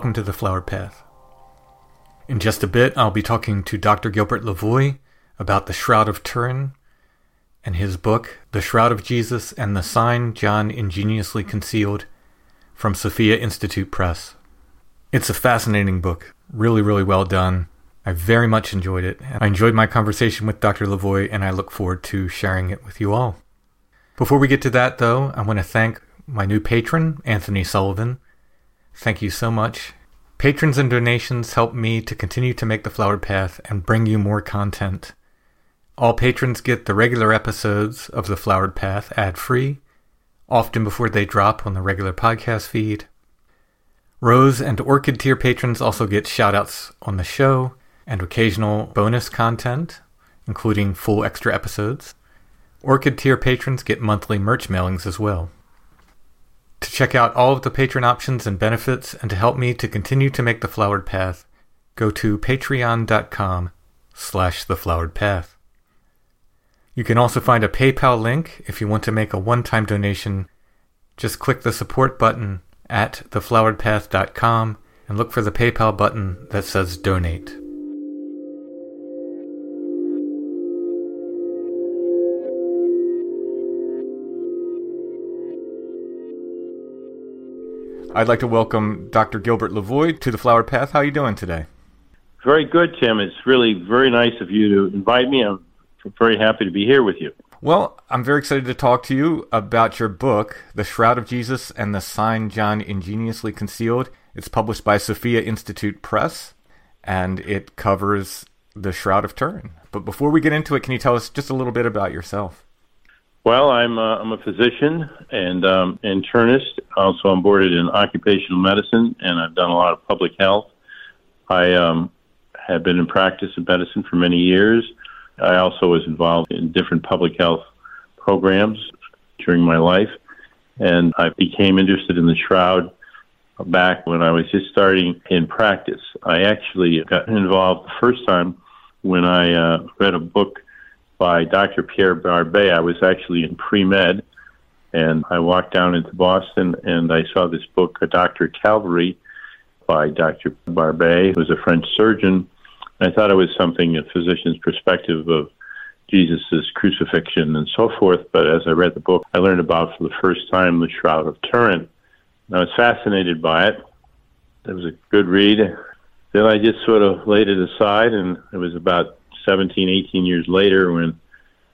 Welcome to the Flowered Path. In just a bit, I'll be talking to Dr. Gilbert Lavoie about the Shroud of Turin and his book, The Shroud of Jesus and the Sign John Ingeniously Concealed from Sophia Institute Press. It's a fascinating book, really, really well done. I very much enjoyed it. I enjoyed my conversation with Dr. Lavoie, and I look forward to sharing it with you all. Before we get to that, though, I want to thank my new patron, Anthony Sullivan. Thank you so much. Patrons and donations help me to continue to make the Flowered Path and bring you more content. All patrons get the regular episodes of the Flowered Path ad free, often before they drop on the regular podcast feed. Rose and Orchid tier patrons also get shoutouts on the show and occasional bonus content, including full extra episodes. Orchid tier patrons get monthly merch mailings as well. To check out all of the patron options and benefits and to help me to continue to make the flowered path, go to patreon.com slash the flowered path. You can also find a PayPal link if you want to make a one-time donation. Just click the support button at thefloweredpath.com and look for the PayPal button that says donate. I'd like to welcome Dr. Gilbert Lavoie to the Flowered Path. How are you doing today? Very good, Tim. It's really very nice of you to invite me. I'm very happy to be here with you. Well, I'm very excited to talk to you about your book, The Shroud of Jesus and the Sign John Ingeniously Concealed. It's published by Sophia Institute Press, and it covers the Shroud of Turin. But before we get into it, can you tell us just a little bit about yourself? Well, I'm uh, I'm a physician and um, internist. Also, I'm boarded in occupational medicine, and I've done a lot of public health. I um, have been in practice of medicine for many years. I also was involved in different public health programs during my life, and I became interested in the shroud back when I was just starting in practice. I actually got involved the first time when I uh, read a book by Dr. Pierre Barbet. I was actually in pre med, and I walked down into Boston and I saw this book, A Dr. Calvary, by Dr. Barbet, who was a French surgeon. And I thought it was something a physician's perspective of Jesus' crucifixion and so forth. But as I read the book, I learned about for the first time the Shroud of Turin. And I was fascinated by it. It was a good read. Then I just sort of laid it aside, and it was about 17, 18 years later when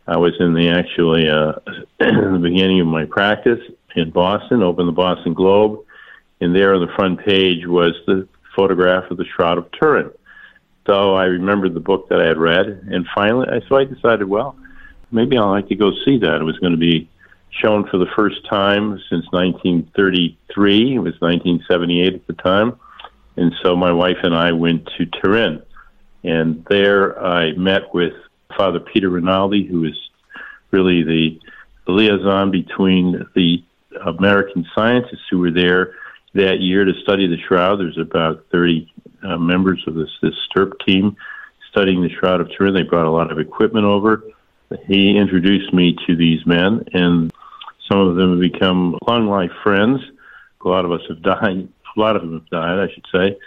I was in the actually uh, the beginning of my practice in Boston, opened the Boston Globe, and there on the front page was the photograph of the Shroud of Turin. So I remembered the book that I had read, and finally, so I decided, well, maybe I'd like to go see that. It was going to be shown for the first time since 1933. It was 1978 at the time, and so my wife and I went to Turin, and there I met with Father Peter Rinaldi, who is really the, liaison between the American scientists who were there that year to study the shroud. There's about 30 uh, members of this this STURP team studying the Shroud of Turin. They brought a lot of equipment over. He introduced me to these men, and some of them have become long life friends. A lot of us have died. A lot of them have died, I should say,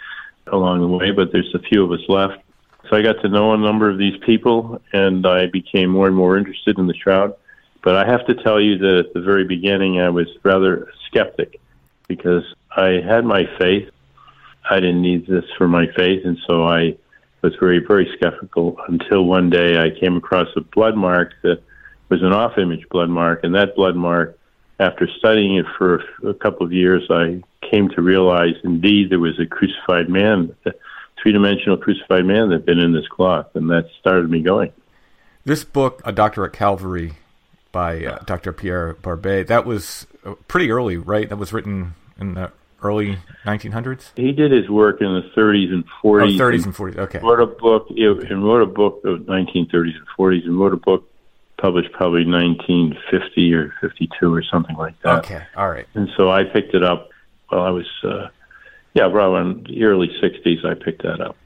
along the way. But there's a few of us left. So I got to know a number of these people, and I became more and more interested in the shroud. But I have to tell you that at the very beginning, I was rather skeptic because I had my faith. I didn't need this for my faith, and so I was very, very skeptical until one day I came across a blood mark that was an off image blood mark, and that blood mark, after studying it for a couple of years, I came to realize indeed there was a crucified man three dimensional crucified man that had been in this cloth, and that started me going. This book, A Doctor at Calvary, by uh, Dr. Pierre Barbet, that was uh, pretty early, right? That was written in the early 1900s. He did his work in the 30s and 40s. Oh, 30s and 40s. Okay. Wrote a book and wrote a book of 1930s and 40s, and wrote a book published probably 1950 or 52 or something like that. Okay. All right. And so I picked it up while I was. Uh, yeah, in the early 60s, I picked that up.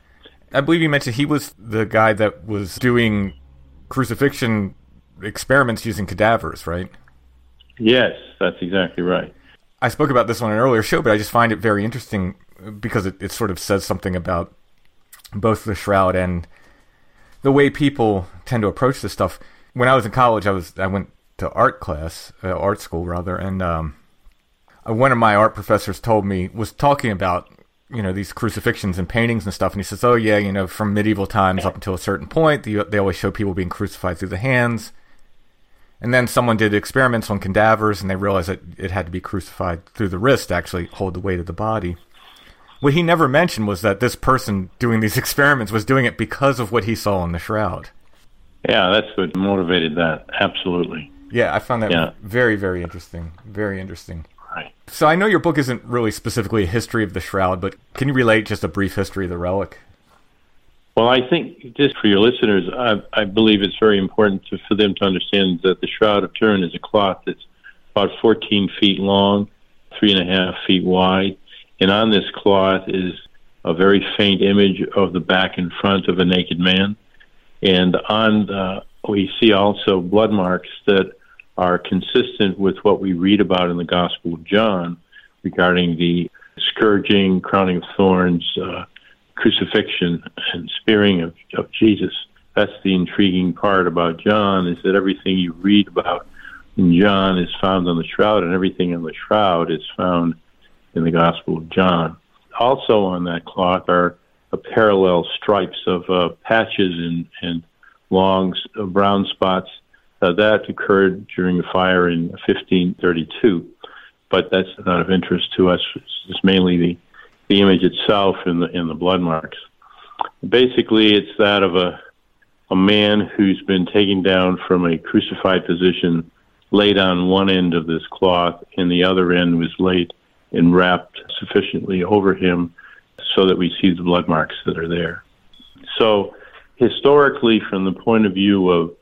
I believe you mentioned he was the guy that was doing crucifixion experiments using cadavers, right? Yes, that's exactly right. I spoke about this on an earlier show, but I just find it very interesting because it, it sort of says something about both the shroud and the way people tend to approach this stuff. When I was in college, I was I went to art class, uh, art school rather, and um, one of my art professors told me was talking about you know these crucifixions and paintings and stuff, and he says, "Oh yeah, you know from medieval times up until a certain point, they, they always show people being crucified through the hands." And then someone did experiments on cadavers, and they realized that it had to be crucified through the wrist to actually hold the weight of the body. What he never mentioned was that this person doing these experiments was doing it because of what he saw in the shroud. Yeah, that's what motivated that. Absolutely. Yeah, I found that yeah. very, very interesting. Very interesting. Right. So I know your book isn't really specifically a history of the shroud, but can you relate just a brief history of the relic? Well, I think just for your listeners, I, I believe it's very important to, for them to understand that the Shroud of Turin is a cloth that's about 14 feet long, three and a half feet wide, and on this cloth is a very faint image of the back and front of a naked man, and on the, we see also blood marks that are consistent with what we read about in the Gospel of John regarding the scourging, crowning of thorns, uh, crucifixion, and spearing of, of Jesus. That's the intriguing part about John is that everything you read about in John is found on the shroud, and everything on the shroud is found in the Gospel of John. Also on that cloth are parallel stripes of uh, patches and, and long uh, brown spots that occurred during the fire in 1532, but that's not of interest to us. It's mainly the, the image itself and the, and the blood marks. Basically, it's that of a, a man who's been taken down from a crucified position, laid on one end of this cloth, and the other end was laid and wrapped sufficiently over him so that we see the blood marks that are there. So, historically, from the point of view of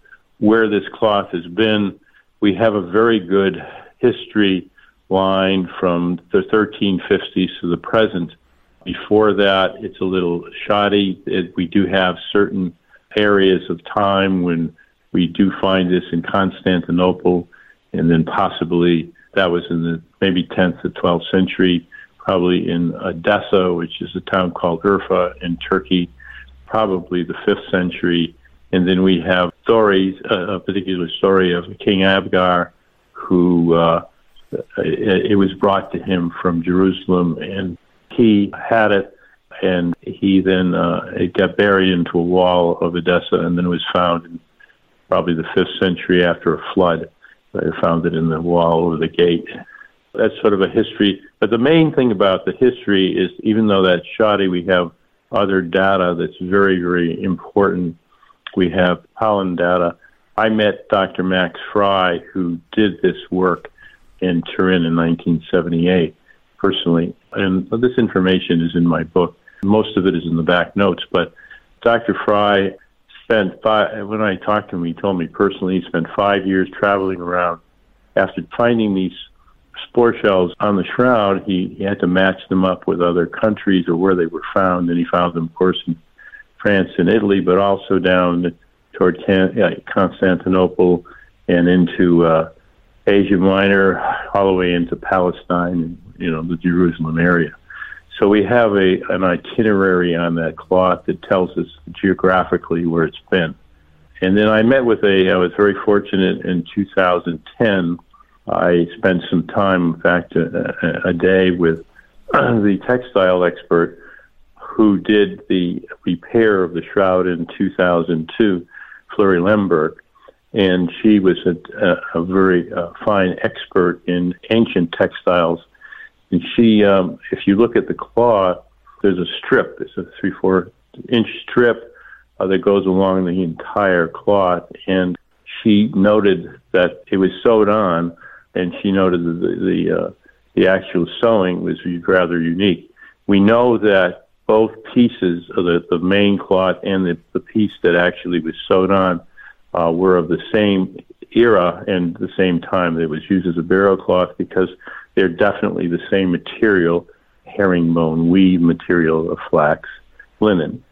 where this cloth has been. We have a very good history line from the 1350s to the present. Before that, it's a little shoddy. It, we do have certain areas of time when we do find this in Constantinople, and then possibly that was in the maybe 10th to 12th century, probably in Edessa, which is a town called Urfa in Turkey, probably the fifth century. And then we have stories, uh, a particular story of King Abgar, who uh, it, it was brought to him from Jerusalem, and he had it, and he then uh, it got buried into a wall of Edessa, and then it was found in probably the fifth century after a flood. They found it in the wall over the gate. That's sort of a history. But the main thing about the history is, even though that's shoddy, we have other data that's very, very important. We have pollen data. I met Dr. Max Frei, who did this work in Turin in 1978, personally. And this information is in my book. Most of it is in the back notes, but Dr. Frei spent five, when I talked to him, he told me personally he spent five years traveling around. After finding these spore shells on the shroud, he, he had to match them up with other countries or where they were found, and he found them, of course, in France and Italy, but also down toward Constantinople and into uh, Asia Minor, all the way into Palestine, and, you know, the Jerusalem area. So we have a an itinerary on that cloth that tells us geographically where it's been. And then I met with a, I was very fortunate in 2010. I spent some time, in fact, a, a day with the textile expert who did the repair of the shroud in 2002, Flury-Lemberg. And she was a, a, very uh, fine expert in ancient textiles and she, um, if you look at the cloth, there's a strip. It's a three, four inch strip uh, that goes along the entire cloth. And she noted that it was sewed on, and she noted that the the, uh, the actual sewing was rather unique. We know that both pieces of the, the main cloth and the, the piece that actually was sewed on uh, were of the same era and the same time. It was used as a burial cloth because they're definitely the same material, herringbone weave material of flax linen.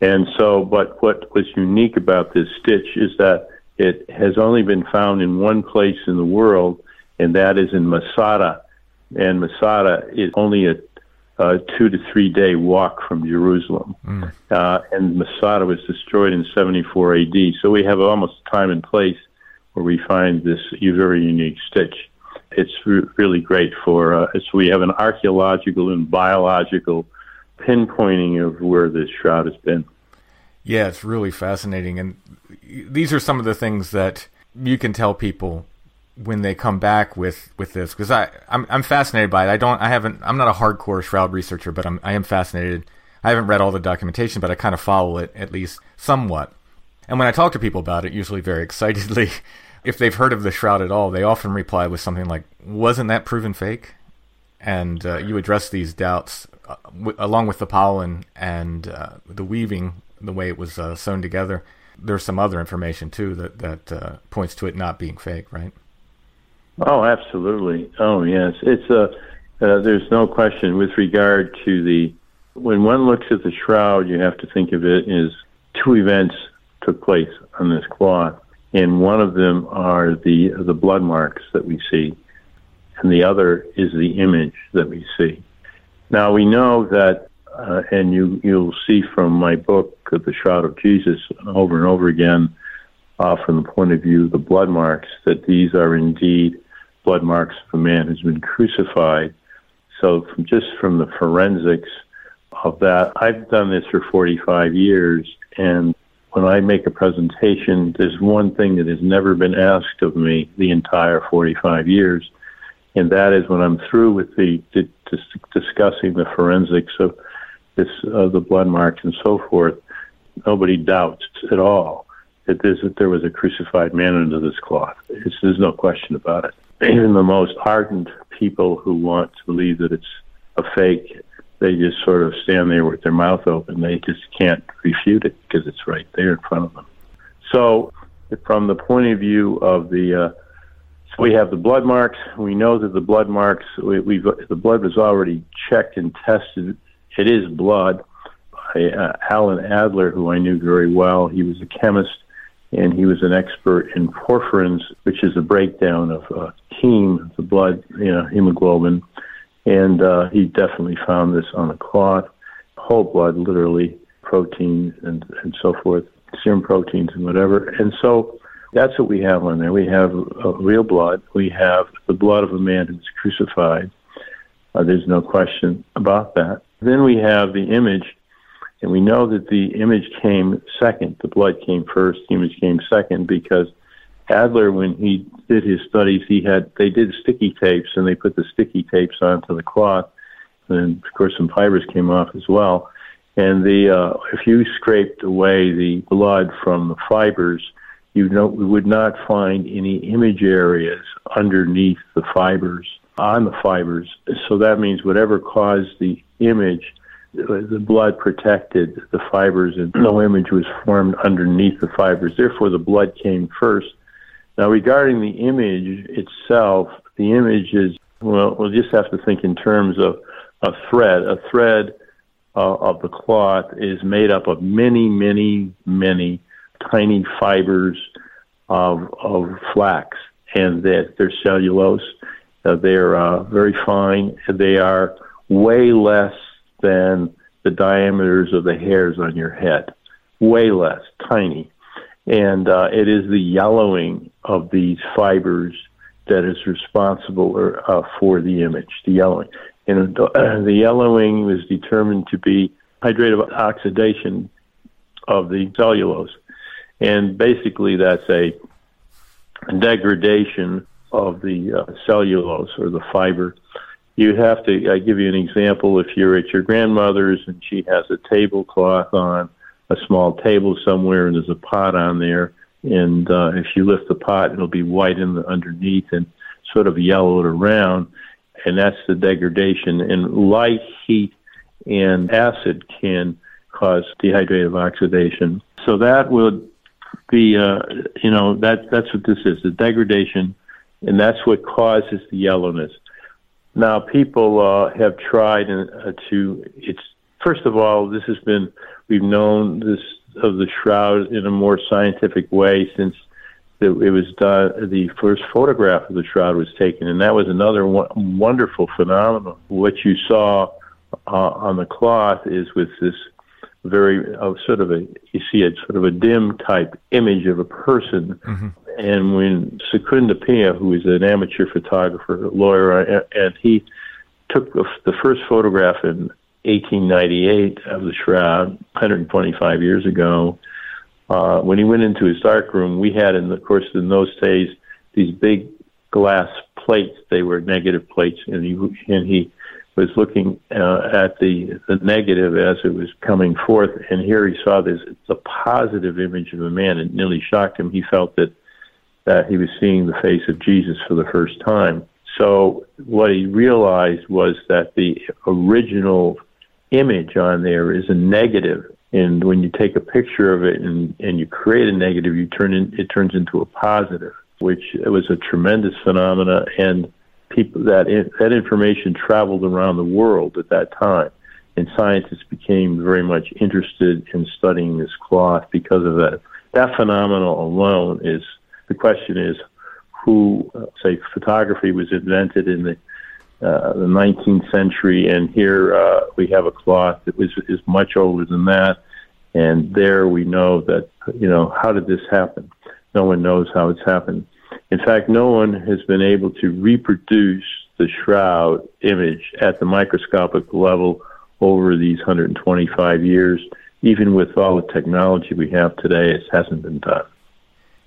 And so, but what was unique about this stitch is that it has only been found in one place in the world, and that is in Masada. And Masada is only a, a two to three day walk from Jerusalem. Mm. Uh, and Masada was destroyed in 74 AD. So we have almost time and place where we find this very unique stitch it's re- really great for uh, so we have an archaeological and biological pinpointing of where this shroud has been. Yeah, it's really fascinating, and these are some of the things that you can tell people when they come back with with this because I I'm, I'm fascinated by it. I don't I haven't I'm not a hardcore shroud researcher, but I'm I am fascinated. I haven't read all the documentation, but I kind of follow it at least somewhat. And when I talk to people about it, usually very excitedly, if they've heard of the shroud at all, they often reply with something like, "Wasn't that proven fake?" And uh, you address these doubts uh, w- along with the pollen and uh, the weaving, the way it was uh, sewn together. There's some other information too that that uh, points to it not being fake, right? Oh, absolutely. Oh, yes. It's a. Uh, there's no question with regard to the. When one looks at the shroud, you have to think of it as two events took place on this cloth and one of them are the the blood marks that we see, and the other is the image that we see. Now we know that, uh, and you you'll see from my book, The Shroud of Jesus, over and over again, uh, from the point of view of the blood marks, that these are indeed blood marks of a man who's been crucified. So from, just from the forensics of that, I've done this for 45 years, and when I make a presentation, there's one thing that has never been asked of me the entire 45 years, and that is when I'm through with the, the discussing the forensics of this, uh, the blood marks and so forth. Nobody doubts at all that, that there was a crucified man under this cloth. It's, there's no question about it. Even the most ardent people who want to believe that it's a fake they just sort of stand there with their mouth open. They just can't refute it because it's right there in front of them. So, from the point of view of the, uh, so we have the blood marks. We know that the blood marks, we, we've the blood was already checked and tested. It is blood. By, uh, Alan Adler, who I knew very well, he was a chemist and he was an expert in porphyrins, which is a breakdown of uh, heme, the blood, you know, hemoglobin and uh, he definitely found this on a cloth, whole blood, literally protein and, and so forth, serum proteins and whatever. And so that's what we have on there. We have uh, real blood. We have the blood of a man who's crucified. Uh, there's no question about that. Then we have the image, and we know that the image came second. The blood came first. The image came second because Adler, when he did his studies, he had they did sticky tapes and they put the sticky tapes onto the cloth, and of course some fibers came off as well. And the uh, if you scraped away the blood from the fibers, you know would not find any image areas underneath the fibers on the fibers. So that means whatever caused the image, the blood protected the fibers, and no image was formed underneath the fibers. Therefore, the blood came first. Now, regarding the image itself, the image is well. We'll just have to think in terms of a thread. A thread uh, of the cloth is made up of many, many, many tiny fibers of, of flax, and that they're cellulose. Uh, they're uh, very fine. They are way less than the diameters of the hairs on your head. Way less, tiny. And uh, it is the yellowing of these fibers that is responsible uh, for the image, the yellowing. And uh, the yellowing was determined to be hydrative oxidation of the cellulose. And basically, that's a degradation of the uh, cellulose or the fiber. You have to, I give you an example. If you're at your grandmother's and she has a tablecloth on, a small table somewhere, and there's a pot on there, and uh, if you lift the pot, it'll be white in the underneath and sort of yellowed around, and that's the degradation. And light, heat, and acid can cause dehydrative oxidation. So that would be, uh, you know, that that's what this is, the degradation, and that's what causes the yellowness. Now, people uh, have tried uh, to. It's first of all, this has been we've known this of the shroud in a more scientific way since it was done. The first photograph of the shroud was taken, and that was another wonderful phenomenon. What you saw uh, on the cloth is with this very uh, sort of a you see a sort of a dim type image of a person. Mm-hmm. And when Secondo Pia, who is an amateur photographer, lawyer, and he took the first photograph in 1898 of the shroud, 125 years ago. Uh, when he went into his dark room, we had, in the of course, in those days, these big glass plates. They were negative plates, and he and he was looking uh, at the the negative as it was coming forth, and here he saw this the positive image of a man. It nearly shocked him. He felt that that he was seeing the face of Jesus for the first time. So what he realized was that the original image on there is a negative, and when you take a picture of it and and you create a negative, you turn in, it turns into a positive, which was a tremendous phenomena. And people that that information traveled around the world at that time, and scientists became very much interested in studying this cloth because of that. That phenomenon alone is the question is who say photography was invented in the uh, the 19th century, and here uh, we have a cloth that was is much older than that, and there we know that you know how did this happen? No one knows how it's happened. In fact, no one has been able to reproduce the shroud image at the microscopic level over these 125 years. Even with all the technology we have today, it hasn't been done.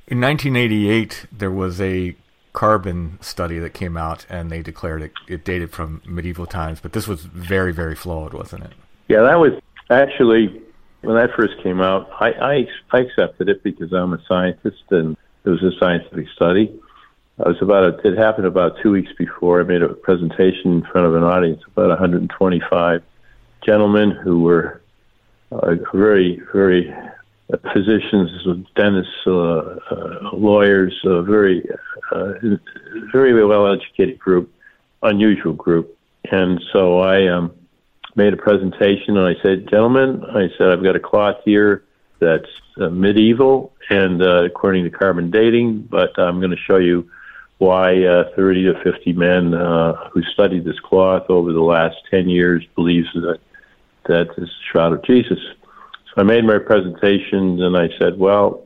In 1988, there was a carbon study that came out, and they declared it, it dated from medieval times. But this was very, very flawed, wasn't it? Yeah, that was actually when that first came out. I, I, I accepted it because I'm a scientist and it was a scientific study. It was about a, it happened about two weeks before. I made a presentation in front of an audience, about 125 gentlemen who were uh, very, very physicians, dentists, uh, uh, lawyers, a very, uh, very well educated group, unusual group. And so I um, made a presentation and I said, gentlemen, I said, I've got a cloth here that's medieval and according to carbon dating, but I'm going to show you why uh, 30 to 50 men uh, who studied this cloth over the last 10 years believes that that is the shroud of Jesus. So I made my presentation and I said, well,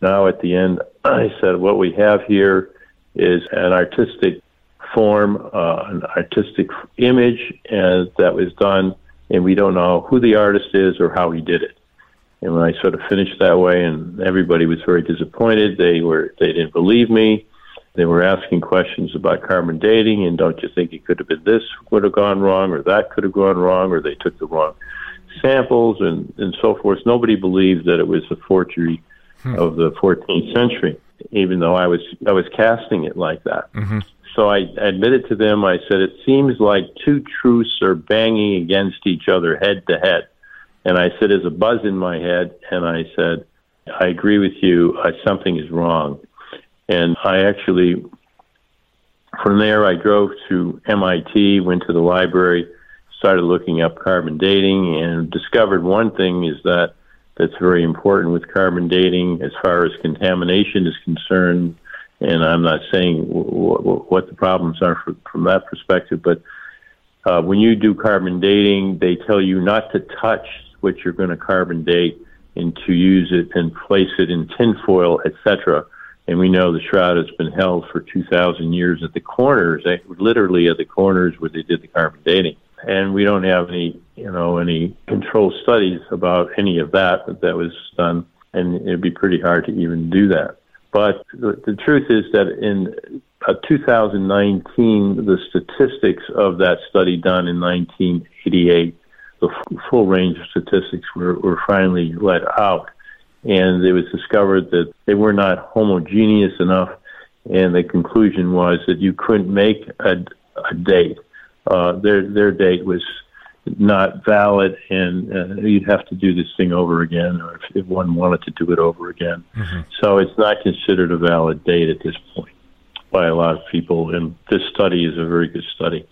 now at the end, I said, what we have here is an artistic form, uh, an artistic image and that was done, and we don't know who the artist is or how he did it. And when I sort of finished that way, and everybody was very disappointed, they were they didn't believe me. They were asking questions about carbon dating, and don't you think it could have been this would have gone wrong, or that could have gone wrong, or they took the wrong samples, and and so forth. Nobody believed that it was a forgery hmm. of the 14th century, even though I was I was casting it like that. Mm-hmm. So I admitted to them. I said it seems like two truths are banging against each other head to head, and I said there's a buzz in my head, and I said I agree with you. Uh, something is wrong, and I actually. From there, I drove to MIT, went to the library, started looking up carbon dating, and discovered one thing is that that's very important with carbon dating as far as contamination is concerned. And I'm not saying w- w- what the problems are for, from that perspective, but uh, when you do carbon dating, they tell you not to touch what you're going to carbon date and to use it and place it in tinfoil, etc. And we know the shroud has been held for 2,000 years at the corners, literally at the corners where they did the carbon dating and we don't have any, you know, any control studies about any of that that, was done, and it'd be pretty hard to even do that. But the, the truth is that in uh, 2019, the statistics of that study done in 1988, the f- full range of statistics were, were finally let out. And it was discovered that they were not homogeneous enough. And the conclusion was that you couldn't make a, a date uh, their their date was not valid, and uh, you'd have to do this thing over again, or if, if one wanted to do it over again. Mm-hmm. So it's not considered a valid date at this point by a lot of people, and this study is a very good study.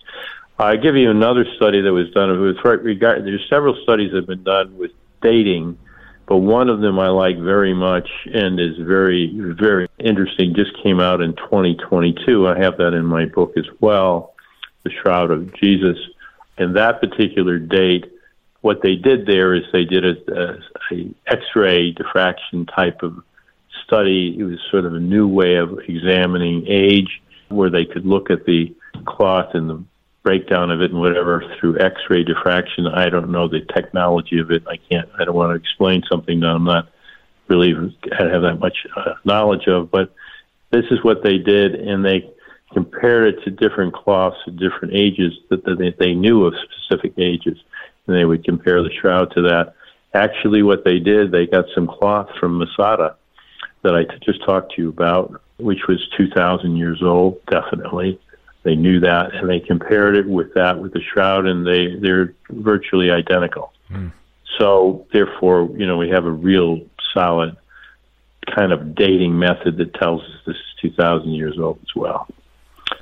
I give you another study that was done with regard. There's several studies that have been done with dating, but one of them I like very much and is very very interesting. Just came out in 2022. I have that in my book as well the Shroud of Jesus. And that particular date, what they did there is they did a, a, a X-ray diffraction type of study. It was sort of a new way of examining age, where they could look at the cloth and the breakdown of it and whatever through X-ray diffraction. I don't know the technology of it. I can't. I don't want to explain something that I'm not really have that much uh, knowledge of. But this is what they did, and they compared it to different cloths at different ages that, that they, they knew of specific ages, and they would compare the shroud to that. Actually, what they did, they got some cloth from Masada that I just talked to you about, which was 2,000 years old, definitely. They knew that, and they compared it with that with the shroud, and they they're virtually identical. Mm. So, therefore, you know, we have a real solid kind of dating method that tells us this is 2,000 years old as well.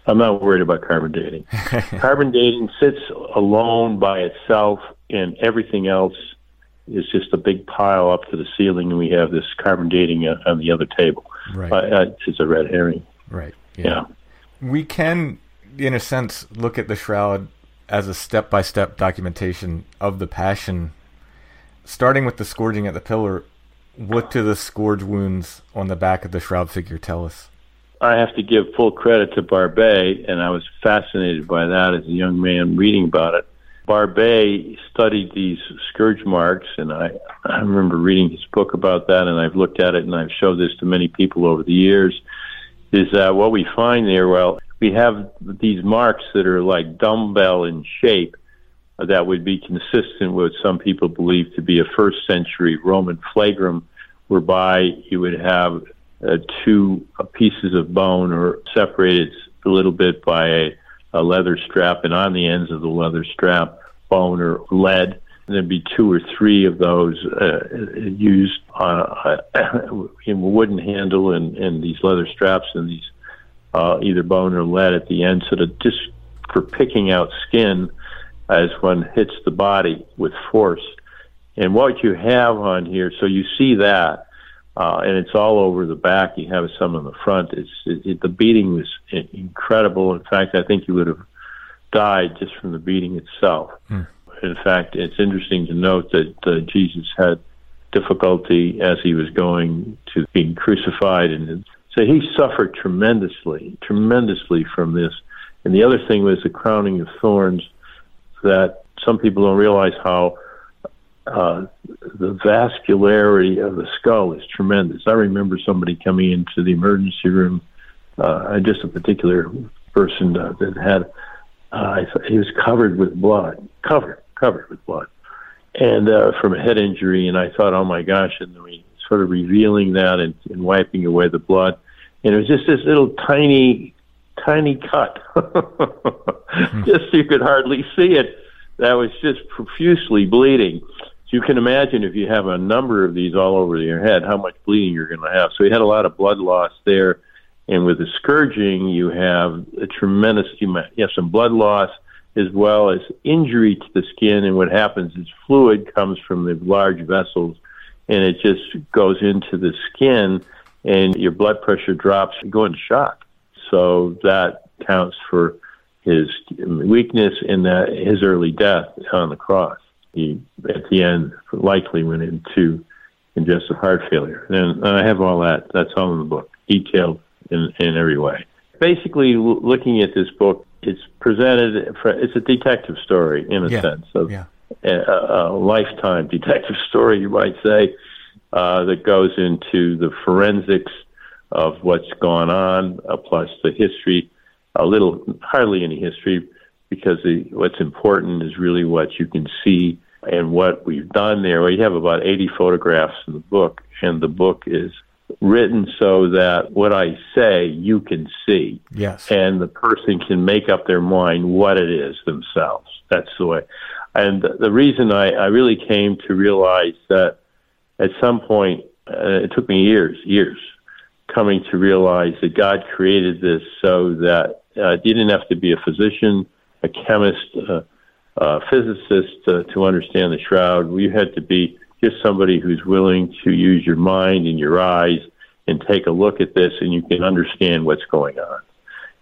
I'm not worried about carbon dating. carbon dating sits alone by itself, and everything else is just a big pile up to the ceiling, and we have this carbon dating on the other table. Right. Uh, it's a red herring. Right. Yeah. yeah. We can, in a sense, look at the shroud as a step by step documentation of the passion, starting with the scourging at the pillar. What do the scourge wounds on the back of the shroud figure tell us? I have to give full credit to Barbet, and I was fascinated by that as a young man reading about it. Barbet studied these scourge marks, and I, I remember reading his book about that, and I've looked at it, and I've showed this to many people over the years. Is that what we find there? Well, we have these marks that are like dumbbell in shape that would be consistent with some people believe to be a first century Roman flagrum, whereby you would have uh, two pieces of bone are separated a little bit by a, a leather strap, and on the ends of the leather strap, bone or lead. And there'd be two or three of those uh, used on a, in a wooden handle and, and these leather straps and these uh, either bone or lead at the end, sort of just for picking out skin as one hits the body with force. And what you have on here, so you see that, uh, and it's all over the back. You have some in the front. It's it, it, the beating was incredible. In fact, I think you would have died just from the beating itself. Mm. In fact, it's interesting to note that uh, Jesus had difficulty as he was going to being crucified, and so he suffered tremendously, tremendously from this. And the other thing was the crowning of thorns that some people don't realize how uh, the vascularity of the skull is tremendous. I remember somebody coming into the emergency room, uh, just a particular person uh, that had, uh, he was covered with blood, covered, covered with blood, and uh, from a head injury. And I thought, oh my gosh, and we sort of revealing that and, and wiping away the blood. And it was just this little tiny, tiny cut, just you could hardly see it. That was just profusely bleeding you can imagine if you have a number of these all over your head, how much bleeding you're going to have. So he had a lot of blood loss there. And with the scourging, you have a tremendous, you have some blood loss as well as injury to the skin. And what happens is fluid comes from the large vessels and it just goes into the skin and your blood pressure drops, you go into shock. So that counts for his weakness and that his early death on the cross he at the end likely went into congestive heart failure. And I have all that. That's all in the book, detailed in, in every way. Basically, looking at this book, it's presented. For, it's a detective story in a yeah. sense of yeah. a, a, lifetime detective story, you might say, uh, that goes into the forensics of what's gone on, uh, plus the history. A little, hardly any history, because the, what's important is really what you can see and what we've done there. We have about 80 photographs in the book, and the book is written so that what I say you can see. Yes. And the person can make up their mind what it is themselves. That's the way. And the reason I, I really came to realize that at some point, uh, it took me years, years, coming to realize that God created this so that uh, you didn't have to be a physician a chemist, uh, a physicist uh, to understand the shroud. You had to be just somebody who's willing to use your mind and your eyes and take a look at this, and you can understand what's going on.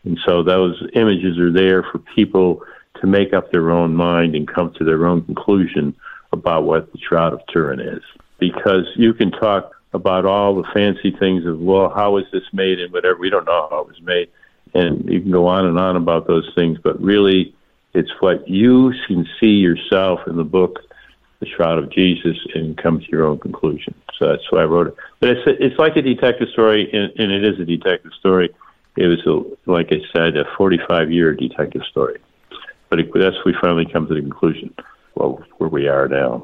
And so those images are there for people to make up their own mind and come to their own conclusion about what the Shroud of Turin is. Because you can talk about all the fancy things of, well, how was this made and whatever. We don't know how it was made and you can go on and on about those things, but really, it's what you can see yourself in the book, The Shroud of Jesus, and come to your own conclusion. So that's why I wrote it. But it's it's like a detective story, and, and it is a detective story. It was, a, like I said, a 45 year detective story. But it, that's we finally come to the conclusion, well, where we are now.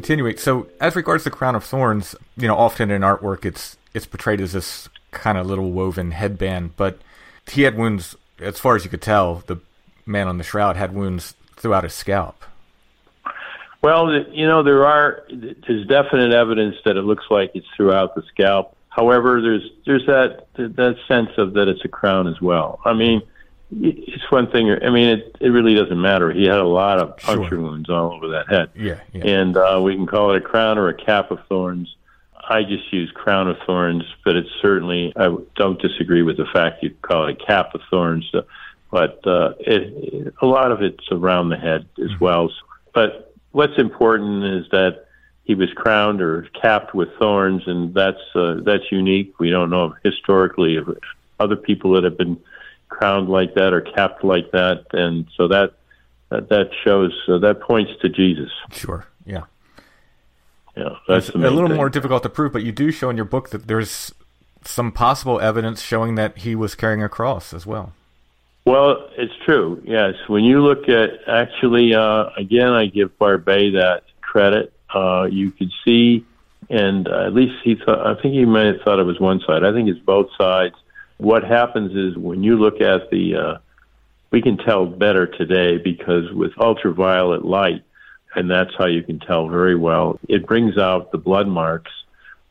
Continuing, so as regards the crown of thorns, you know, often in artwork, it's it's portrayed as this kind of little woven headband, but he had wounds, as far as you could tell. The man on the shroud had wounds throughout his scalp. Well, you know, there are there's definite evidence that it looks like it's throughout the scalp. However, there's there's that that sense of that it's a crown as well. I mean, it's one thing. I mean, it it really doesn't matter. He had a lot of puncture Sure. wounds all over that head. Yeah, yeah. and uh, we can call it a crown or a cap of thorns. I just use crown of thorns, but it's certainly I don't disagree with the fact you call it a cap of thorns, uh, but uh, it, a lot of it's around the head as well. But what's important is that he was crowned or capped with thorns, and that's uh, that's unique. We don't know historically of other people that have been crowned like that or capped like that, and so that that, that shows uh, that points to Jesus. Sure, yeah. Yeah, that's It's a little thing. more difficult to prove, but you do show in your book that there's some possible evidence showing that he was carrying a cross as well. Well, it's true. Yes, when you look at actually, uh, again, I give Barbet that credit. Uh, you could see, and uh, at least he thought. I think he might have thought it was one side. I think it's both sides. What happens is when you look at the, uh, we can tell better today because with ultraviolet light, and that's how you can tell very well. It brings out the blood marks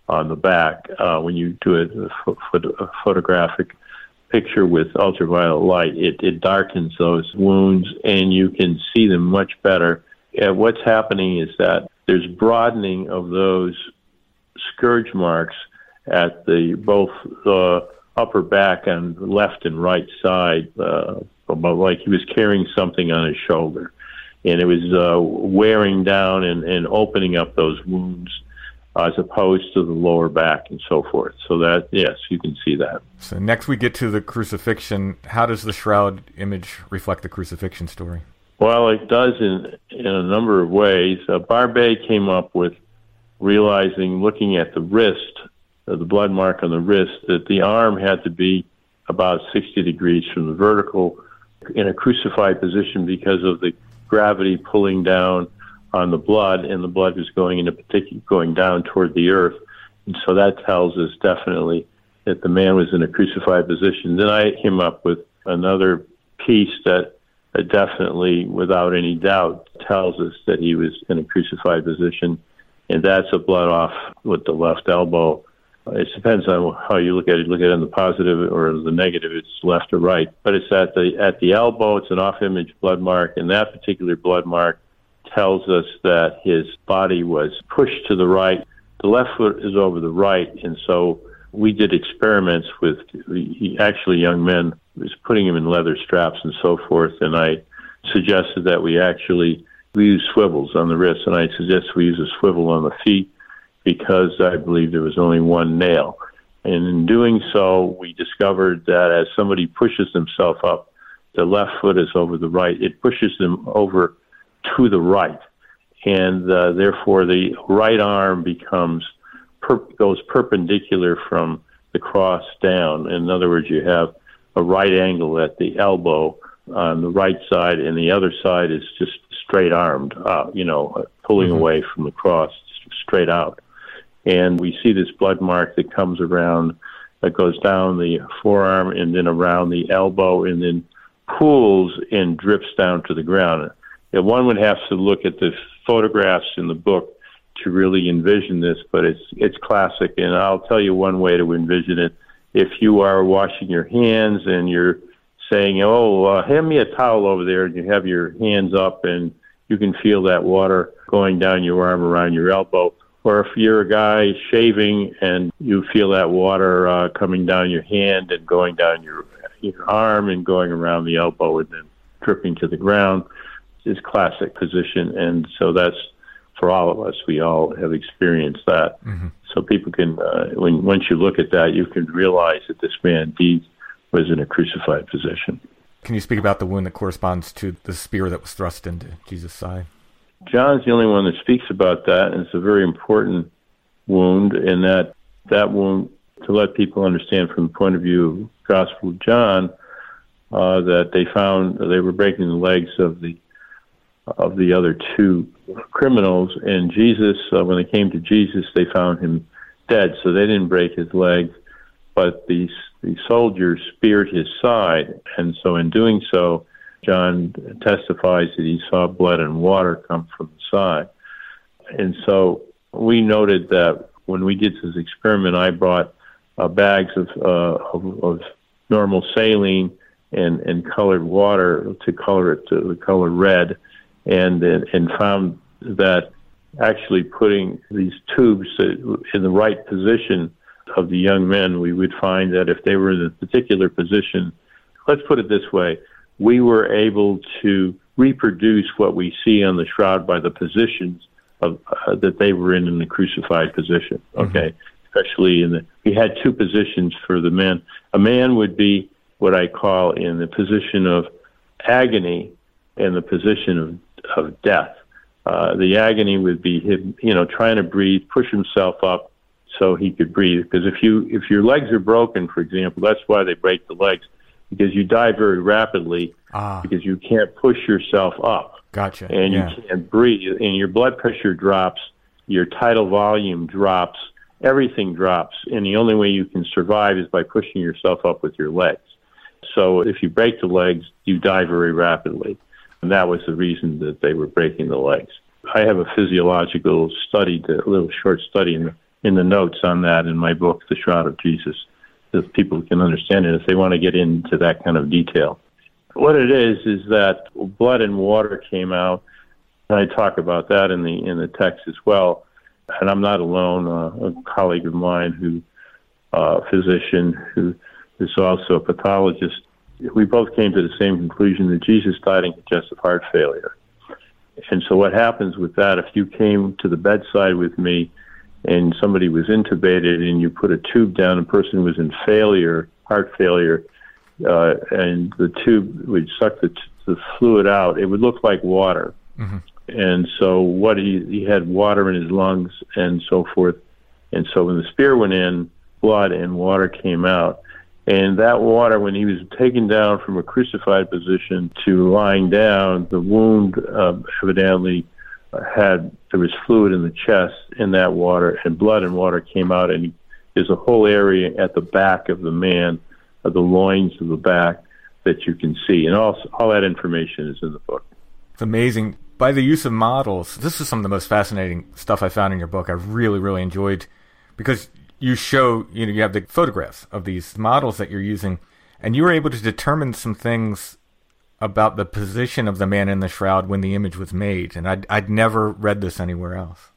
on the back uh, when you do a, a, pho- a photographic picture with ultraviolet light. It, it darkens those wounds, and you can see them much better. And what's happening is that there's broadening of those scourge marks at the both the upper back and left and right side, uh, about like he was carrying something on his shoulder, and it was uh, wearing down and, and opening up those wounds as opposed to the lower back and so forth. So that yes, you can see that. So next we get to the crucifixion. How does the shroud image reflect the crucifixion story? Well, it does in in a number of ways. Uh, Barbet came up with realizing, looking at the wrist, Uh, the blood mark on the wrist, that the arm had to be about 60 degrees from the vertical in a crucified position because of the gravity pulling down on the blood, and the blood was going in a particular going down toward the earth, and so that tells us definitely that the man was in a crucified position. Then I came up with another piece that definitely, without any doubt, tells us that he was in a crucified position, and that's a blood off with the left elbow. It depends on how you look at it. Look at it in the positive or the negative. It's left or right, but it's at the at the elbow. It's an off-image blood mark, and that particular blood mark tells us that his body was pushed to the right. The left foot is over the right, and so we did experiments with he- actually young men, was putting him in leather straps and so forth. And I suggested that we actually we use swivels on the wrists, and I suggest we use a swivel on the feet because I believe there was only one nail. And in doing so, we discovered that as somebody pushes himself up, the left foot is over the right. It pushes them over to the right, and uh, therefore the right arm becomes per- goes perpendicular from the cross down. In other words, you have a right angle at the elbow on the right side, and the other side is just straight armed, uh, you know, pulling away from the cross straight out. And we see this blood mark that comes around, that goes down the forearm and then around the elbow and then pools and drips down to the ground. And one would have to look at the photographs in the book to really envision this, but it's it's classic. And I'll tell you one way to envision it. If you are washing your hands and you're saying, "Oh, uh, hand me a towel over there," and you have your hands up and you can feel that water going down your arm around your elbow. Or if you're a guy shaving and you feel that water uh, coming down your hand and going down your your arm and going around the elbow and then dripping to the ground is classic position. And so that's for all of us. We all have experienced that. Mm-hmm. So people can, uh, when once you look at that, you can realize that this man indeed was in a crucified position. Can you speak about the wound that corresponds to the spear that was thrust into Jesus' side? John's the only one that speaks about that, and it's a very important wound. In that that wound, to let people understand from the point of view of Gospel of John, uh, that they found they were breaking the legs of the of the other two criminals, and Jesus, uh, when they came to Jesus, they found him dead. So they didn't break his legs, but the the soldiers speared his side, and so in doing so, John testifies that he saw blood and water come from the side. And so we noted that when we did this experiment, I brought uh, bags of, uh, of, of normal saline and, and colored water to color it to the color red, and and found that actually putting these tubes in the right position of the young men, we would find that if they were in a particular position, let's put it this way, we were able to reproduce what we see on the shroud by the positions of uh, that they were in in the crucified position. Mm-hmm. Okay, mm-hmm. especially in the we had two positions for the men. A man would be what I call in the position of agony and the position of of death. Uh, the agony would be him, you know, trying to breathe, push himself up so he could breathe. Because if you if your legs are broken, for example, that's why they break the legs because you die very rapidly ah. because you can't push yourself up. Gotcha. And yeah. you can't breathe, and your blood pressure drops, your tidal volume drops, everything drops, and the only way you can survive is by pushing yourself up with your legs. So if you break the legs, you die very rapidly. And that was the reason that they were breaking the legs. I have a physiological study, a little short study in the, in the notes on that in my book, The Shroud of Jesus if people can understand it if they want to get into that kind of detail. What it is is that blood and water came out, and I talk about that in the in the text as well. And I'm not alone. Uh, a colleague of mine, who uh, physician, who is also a pathologist, we both came to the same conclusion that Jesus died in congestive heart failure. And so, what happens with that? If you came to the bedside with me and somebody was intubated and you put a tube down, a person was in failure, heart failure, uh, and the tube would suck the, t- the fluid out, it would look like water. Mm-hmm. And so what he, he had water in his lungs and so forth. And so when the spear went in, blood and water came out. And that water, when he was taken down from a crucified position to lying down, the wound uh, evidently had there was fluid in the chest in that water, and blood and water came out, and there's a whole area at the back of the man, of the loins of the back, that you can see, and all all that information is in the book. It's amazing. By the use of models, this is some of the most fascinating stuff I found in your book. I really, really enjoyed because you show, you know, you have the photographs of these models that you're using, and you were able to determine some things about the position of the man in the shroud when the image was made, and I'd, I'd never read this anywhere else.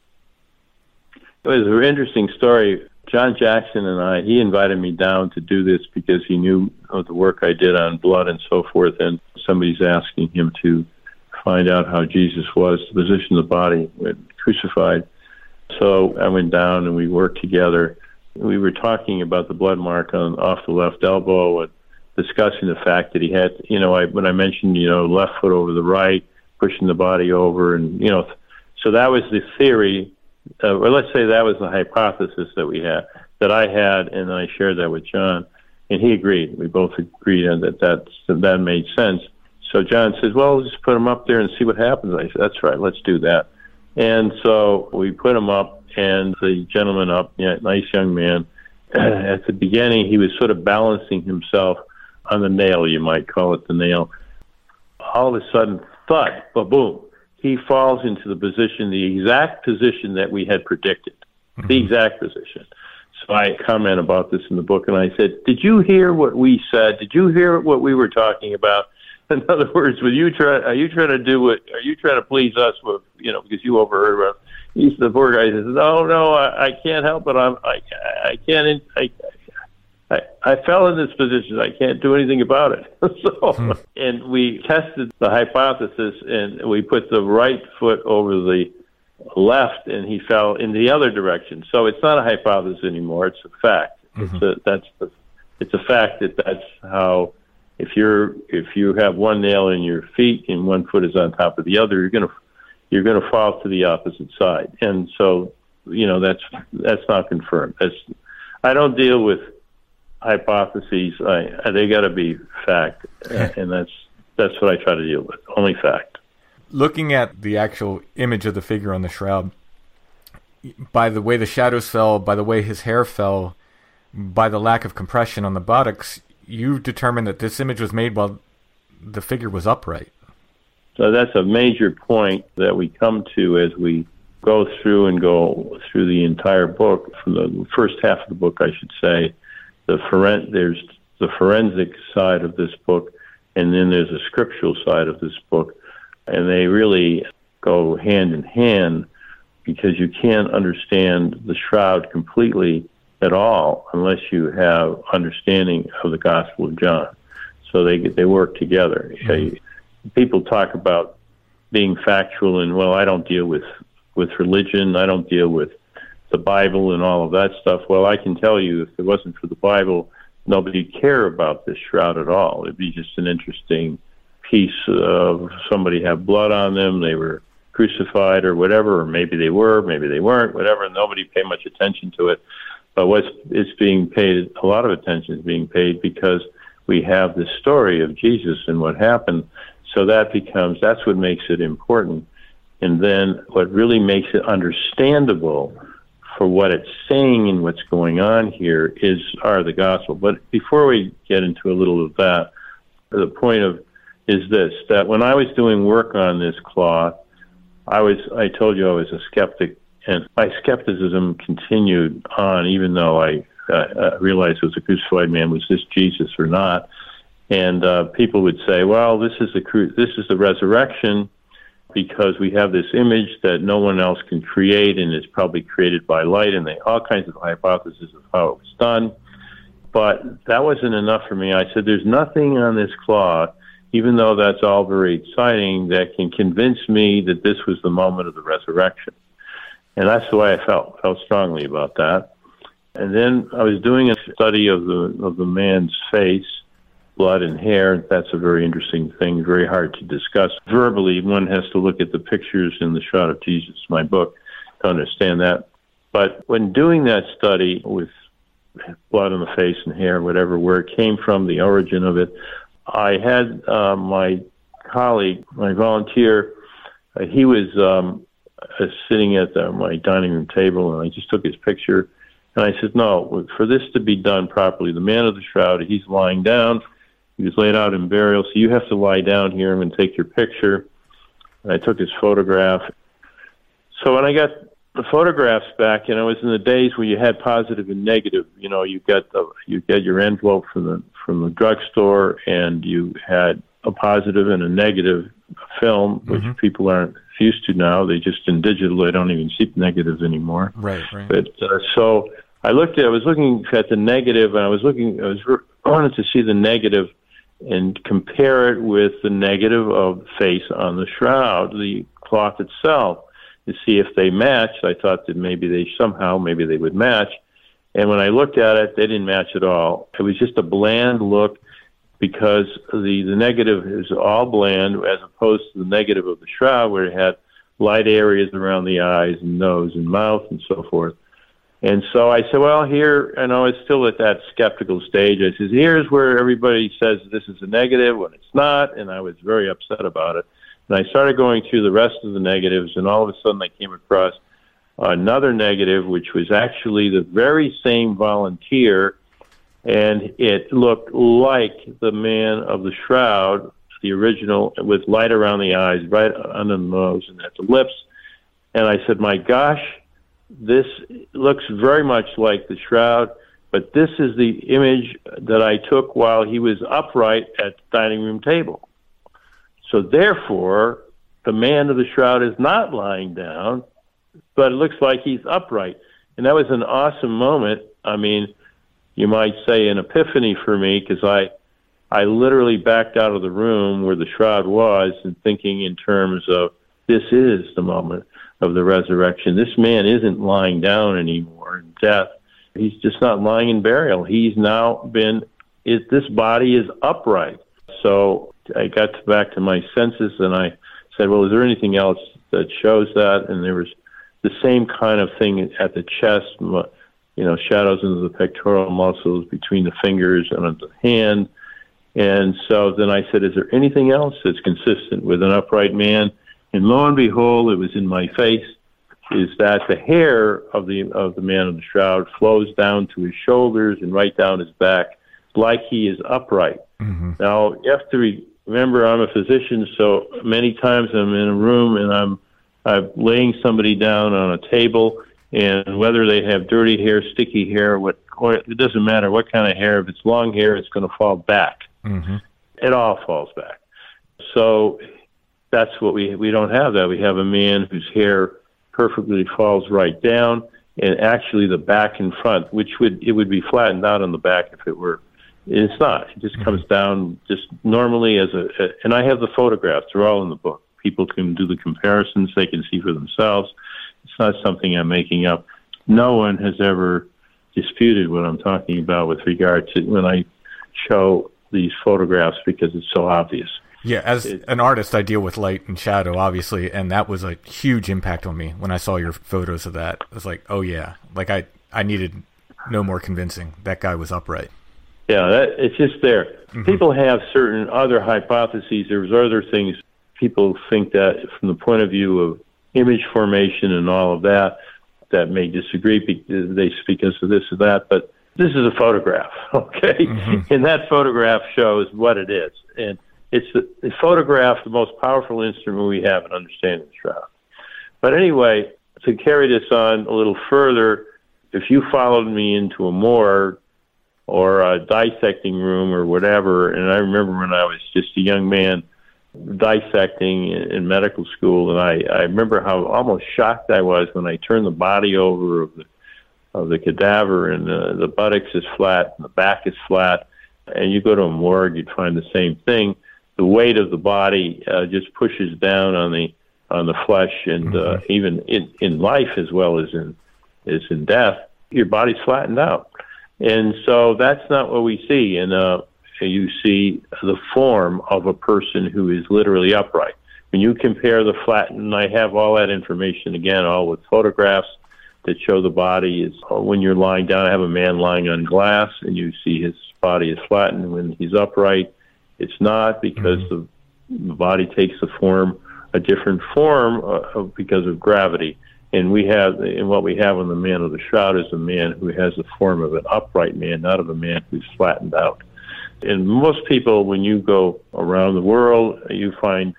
It was an interesting story. John Jackson and I, he invited me down to do this because he knew of the work I did on blood and so forth, and somebody's asking him to find out how Jesus was, the position of the body when crucified. So I went down and we worked together. We were talking about the blood mark on off the left elbow and discussing the fact that he had, you know, I, when I mentioned, you know, left foot over the right, pushing the body over, and you know, so that was the theory, uh, or let's say that was the hypothesis that we had, that I had, and I shared that with John, and he agreed. We both agreed that that that made sense. So John says, "Well, just put him up there and see what happens." I said, "That's right. Let's do that." And so we put him up, and the gentleman up, yeah, nice young man. At the beginning, he was sort of balancing himself on the nail, you might call it the nail. All of a sudden, thud, ba boom, he falls into the position, the exact position that we had predicted, mm-hmm. the exact position. So I comment about this in the book, and I said, "Did you hear what we said? Did you hear what we were talking about?" In other words, were you try, are you trying to do what? Are you trying to please us with you know because you overheard us? He's the poor guy says, "No, no, I, I can't help it. I'm I I can't I I, I fell in this position. I can't do anything about it. so, hmm. and we tested the hypothesis, and we put the right foot over the left, and he fell in the other direction. So it's not a hypothesis anymore; it's a fact. Mm-hmm. It's a, that's the, it's a fact that that's how. If you're if you have one nail in your feet and one foot is on top of the other, you're gonna you're gonna fall to the opposite side. And so, you know, that's that's not confirmed. That's I don't deal with hypotheses. I, they got to be fact, and that's that's what I try to deal with. Only fact. Looking at the actual image of the figure on the shroud, by the way the shadows fell, by the way his hair fell, by the lack of compression on the buttocks, you've determined that this image was made while the figure was upright. So that's a major point that we come to as we go through and go through the entire book, from the first half of the book, I should say, the foren- there's the forensic side of this book, and then there's a scriptural side of this book, and they really go hand in hand because you can't understand the shroud completely at all unless you have understanding of the Gospel of John. So they they work together. Mm-hmm. People talk about being factual and well, I don't deal with with religion. I don't deal with the Bible and all of that stuff. Well, I can tell you, if it wasn't for the Bible, nobody'd care about this shroud at all. It'd be just an interesting piece of somebody had blood on them, they were crucified or whatever, or maybe they were, maybe they weren't, whatever. Nobody paid much attention to it. But what's it's being paid a lot of attention is being paid because we have the story of Jesus and what happened. So that becomes that's what makes it important. And then what really makes it understandable for what it's saying and what's going on here is are the gospel. But before we get into a little of that, the point of is this that when I was doing work on this cloth, I was I told you I was a skeptic, and my skepticism continued on even though I uh, realized it was a crucified man. Was this Jesus or not? And uh, people would say, "Well, this is the cru- this is the resurrection." Because we have this image that no one else can create and it's probably created by light and they all kinds of hypotheses of how it was done. But that wasn't enough for me. I said, there's nothing on this cloth, even though that's all very exciting, that can convince me that this was the moment of the resurrection. And that's the way I felt, felt strongly about that. And then I was doing a study of the of the man's face blood and hair. That's a very interesting thing, very hard to discuss verbally. One has to look at the pictures in the Shroud of Jesus, my book, to understand that. But when doing that study with blood on the face and hair, whatever, where it came from, the origin of it, I had uh, my colleague, my volunteer, uh, he was um, uh, sitting at the, my dining room table, and I just took his picture. And I said, no, for this to be done properly, the man of the shroud, he's lying down he was laid out in burial, so you have to lie down here and take your picture. And I took his photograph. So when I got the photographs back, you know, it was in the days where you had positive and negative. You know, you got the you get your envelope from the from the drugstore, and you had a positive and a negative film, which mm-hmm. people aren't used to now. They just in digital, they don't even see the negatives anymore. Right, right. But uh, so I looked at, I was looking at the negative, and I was looking, I was I wanted to see the negative and compare it with the negative of the face on the shroud, the cloth itself, to see if they matched. I thought that maybe they somehow, maybe they would match. And when I looked at it, they didn't match at all. It was just a bland look because the, the negative is all bland as opposed to the negative of the shroud where it had light areas around the eyes and nose and mouth and so forth. And so I said, well, here, and I was still at that skeptical stage. I said, here's where everybody says this is a negative when it's not, and I was very upset about it. And I started going through the rest of the negatives, and all of a sudden I came across another negative, which was actually the very same volunteer, and it looked like the man of the shroud, the original, with light around the eyes, right under the nose, and at the lips. And I said, "My gosh, this looks very much like the shroud." But this is the image that I took while he was upright at the dining room table. So therefore, the man of the shroud is not lying down, but it looks like he's upright. And that was an awesome moment. I mean, you might say an epiphany for me because I, I literally backed out of the room where the shroud was and thinking in terms of this is the moment of the resurrection. This man isn't lying down anymore in death. He's just not lying in burial. He's now been, it, this body is upright. So I got back to my senses and I said, well, is there anything else that shows that? And there was the same kind of thing at the chest, you know, shadows into the pectoral muscles between the fingers and the hand. And so then I said, is there anything else that's consistent with an upright man? And lo and behold, it was in my face, is that the hair of the of the man of the shroud flows down to his shoulders and right down his back, like he is upright. Mm-hmm. Now you have to re- remember, I'm a physician, so many times I'm in a room and I'm I'm laying somebody down on a table, and whether they have dirty hair, sticky hair, what or it doesn't matter what kind of hair. If it's long hair, it's going to fall back. Mm-hmm. It all falls back. So that's what we we don't have. That we have a man whose hair perfectly falls right down, and actually the back and front, which would it would be flattened out on the back if it were. It's not. It just mm-hmm. comes down just normally as a. And I have the photographs. They're all in the book people can do the comparisons, they can see for themselves. It's not something I'm making up. No one has ever disputed what I'm talking about with regard to when I show these photographs because it's so obvious. Yeah, as it, an artist, I deal with light and shadow, obviously, and that was a huge impact on me when I saw your photos of that. I was like, oh yeah, like I I needed no more convincing. That guy was upright. Yeah, that, it's just there. Mm-hmm. People have certain other hypotheses. There's other things people think that from the point of view of image formation and all of that, that may disagree. They because of this or that, but this is a photograph, okay? Mm-hmm. And that photograph shows what it is, and it's the, photograph, the most powerful instrument we have in understanding the shroud. But anyway, to carry this on a little further, if you followed me into a morgue or a dissecting room or whatever, and I remember when I was just a young man dissecting in medical school, and I, I remember how almost shocked I was when I turned the body over of the of the cadaver, and the, the buttocks is flat, and the back is flat, and you go to a morgue, you'd find the same thing. The weight of the body uh, just pushes down on the on the flesh, and uh, mm-hmm. even in in life as well as in as in death, your body's flattened out, and so that's not what we see. And uh, you see the form of a person who is literally upright. When you compare the flattened, I have all that information again, all with photographs that show the body is uh, when you're lying down. I have a man lying on glass, and you see his body is flattened. When he's upright, it's not because mm-hmm. the, the body takes a form, a different form uh, because of gravity. And we have, and what we have on the man of the shroud is a man who has the form of an upright man, not of a man who's flattened out. And most people, when you go around the world, you find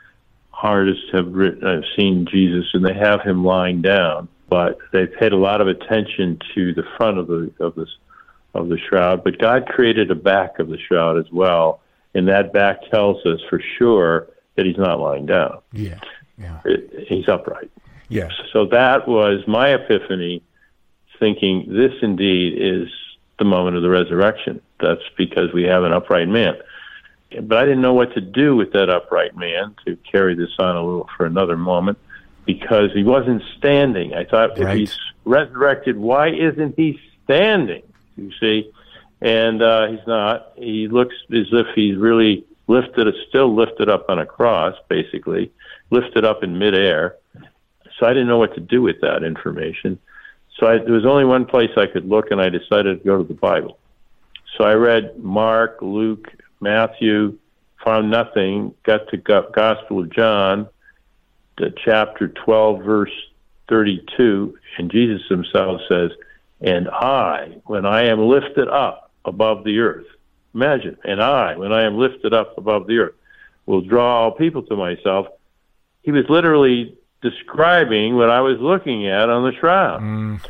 artists have written, I've seen Jesus, and they have him lying down, but they've paid a lot of attention to the front of the of this of the shroud. But God created a back of the shroud as well, and that back tells us for sure that he's not lying down. Yeah, yeah, it, he's upright. Yeah. So that was my epiphany, thinking this indeed is the moment of the resurrection. That's because we have an upright man. But I didn't know what to do with that upright man to carry this on a little for another moment because he wasn't standing. I thought right. if he's resurrected, why isn't he standing? You see? And uh, he's not. He looks as if he's really lifted, still lifted up on a cross, basically, lifted up in midair. So I didn't know what to do with that information. So I, there was only one place I could look, and I decided to go to the Bible. So I read Mark, Luke, Matthew, found nothing, got to Gospel of John, to chapter 12, verse 32, and Jesus himself says, And I, when I am lifted up above the earth, imagine, and I, when I am lifted up above the earth, will draw all people to myself. He was literally describing what I was looking at on the shroud. Mm.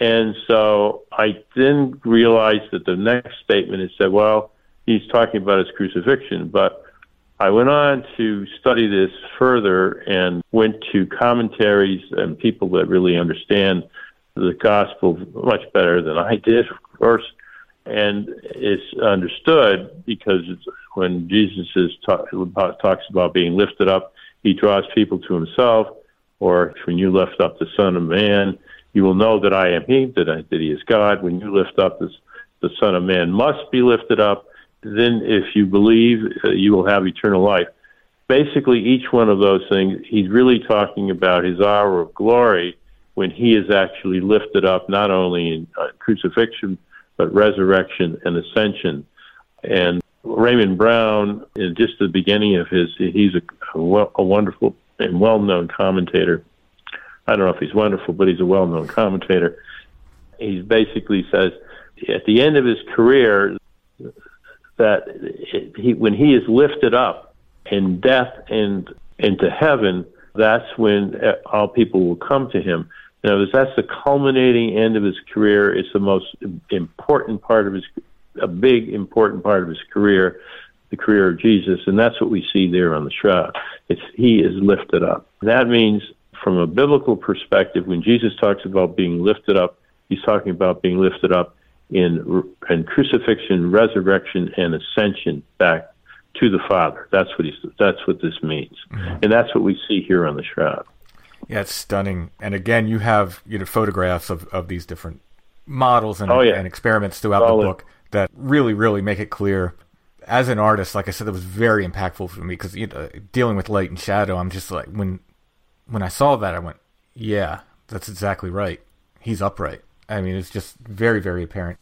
And so I then realized that the next statement is said, well, he's talking about his crucifixion. But I went on to study this further and went to commentaries and people that really understand the gospel much better than I did, of course. And it's understood because it's, when Jesus is talk, talks about being lifted up, he draws people to himself. Or when you lift up the Son of Man, you will know that I am He, that, I, that He is God. When you lift up this, the Son of Man must be lifted up. Then, if you believe, uh, you will have eternal life. Basically, each one of those things, He's really talking about His hour of glory when He is actually lifted up, not only in uh, crucifixion, but resurrection and ascension. And Raymond Brown, in just the beginning of his, he's a, a, wonderful and well-known commentator. I don't know if he's wonderful, but he's a well-known commentator. He basically says at the end of his career that he, when he is lifted up in death and into heaven, that's when all people will come to him. In other words, that's the culminating end of his career. It's the most important part of his, a big important part of his career the career of Jesus, and that's what we see there on the shroud. It's he is lifted up. That means, from a biblical perspective, when Jesus talks about being lifted up, he's talking about being lifted up in in crucifixion, resurrection, and ascension back to the Father. That's what he's. That's what this means, mm-hmm. and that's what we see here on the shroud. Yeah, it's stunning. And again, you have you know photographs of, of these different models and, oh, yeah. and experiments throughout the book that really, really make it clear as an artist, like I said, that was very impactful for me because you know, dealing with light and shadow, I'm just like when when I saw that, I went, yeah, that's exactly right. He's upright. I mean, it's just very, very apparent.